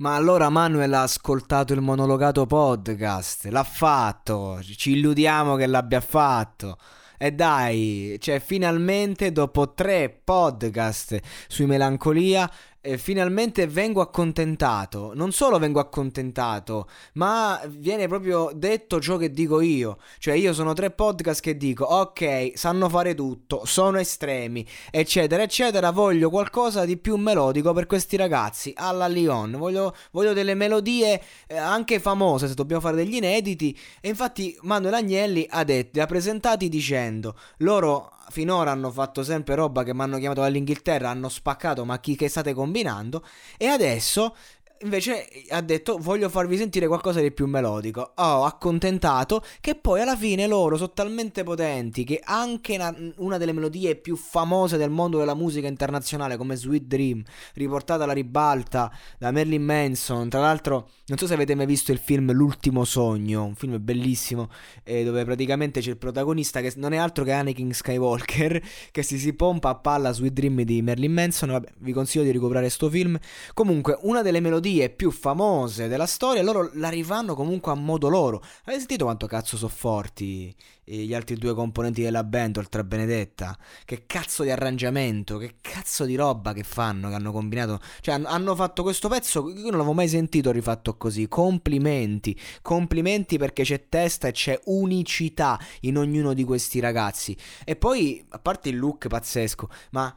Ma allora Manuel ha ascoltato il monologato podcast, l'ha fatto, ci illudiamo che l'abbia fatto. E dai, cioè finalmente dopo tre podcast sui melancolia e finalmente vengo accontentato. Non solo vengo accontentato, ma viene proprio detto ciò che dico io. Cioè, io sono tre podcast che dico: ok, sanno fare tutto, sono estremi, eccetera, eccetera. Voglio qualcosa di più melodico per questi ragazzi. Alla Lyon, voglio, voglio delle melodie eh, anche famose se dobbiamo fare degli inediti. E infatti, Manuel Agnelli ha detto, ha presentati dicendo: loro finora hanno fatto sempre roba che mi hanno chiamato dall'Inghilterra, hanno spaccato, ma chi che state combinando? E adesso Invece ha detto voglio farvi sentire qualcosa di più melodico. Ho accontentato che poi alla fine loro sono talmente potenti che anche una, una, delle melodie più famose del mondo della musica internazionale come Sweet Dream, riportata alla ribalta da Marilyn Manson, tra l'altro non so se avete mai visto il film L'ultimo sogno, un film bellissimo eh, dove praticamente c'è il protagonista che non è altro che Anakin Skywalker che si si pompa a palla Sweet Dream di Marilyn Manson, Vabbè, vi consiglio di recuperare sto film. Comunque una delle melodie melodie più famose della storia, loro la rifanno comunque a modo loro. Avete sentito quanto cazzo sono forti gli altri due componenti della band, oltre a Benedetta? Che cazzo di arrangiamento, che cazzo di roba che fanno, che hanno combinato. Cioè, hanno fatto questo pezzo, io non l'avevo mai sentito rifatto così. Complimenti, complimenti perché c'è testa e c'è unicità in ognuno di questi ragazzi. E poi, a parte il look pazzesco, ma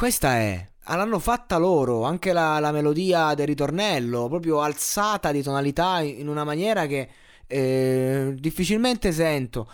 questa è l'hanno fatta loro, anche la, la, melodia del ritornello, proprio alzata di tonalità in una maniera che eh, difficilmente sento.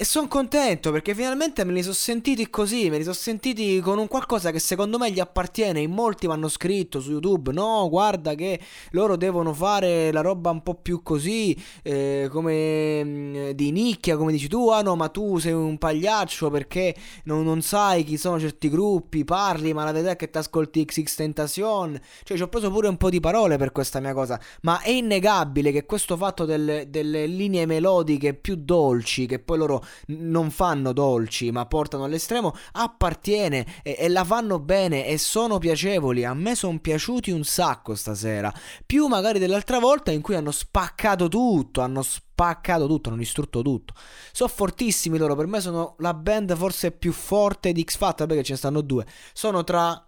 E sono contento perché finalmente me li sono sentiti così, me li sono sentiti con un qualcosa che secondo me gli appartiene. In molti mi hanno scritto su YouTube, no, guarda che loro devono fare la roba un po' più così, eh, come mm, di nicchia, come dici tu, ah no, ma tu sei un pagliaccio perché non, non sai chi sono certi gruppi, parli, ma la verità è che ti ascolti XX Tentacion. Cioè ci ho preso pure un po' di parole per questa mia cosa, ma è innegabile che questo fatto delle, delle linee melodiche più dolci, che poi loro non fanno dolci ma portano all'estremo appartiene e, e la fanno bene e sono piacevoli. A me sono piaciuti un sacco stasera, più magari dell'altra volta in cui hanno spaccato tutto, hanno spaccato tutto, hanno distrutto tutto. Sono fortissimi loro, per me sono la band forse più forte di X Factor perché ce ne stanno due. Sono tra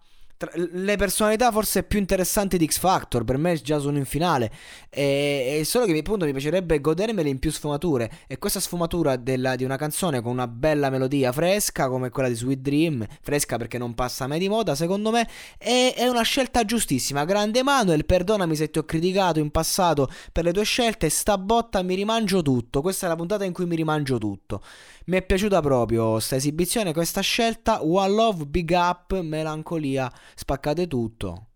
le personalità forse più interessanti di X Factor per me già sono in finale. E, e solo che appunto mi piacerebbe godermele in più sfumature. E questa sfumatura della, di una canzone con una bella melodia fresca come quella di Sweet Dream fresca perché non passa mai di moda secondo me è, è una scelta giustissima. Grande Manuel perdonami se ti ho criticato in passato per le tue scelte sta botta mi rimangio tutto. Questa è la puntata in cui mi rimangio tutto. Mi è piaciuta proprio questa esibizione questa scelta One Love Big Up Melancolia spaccate tutto.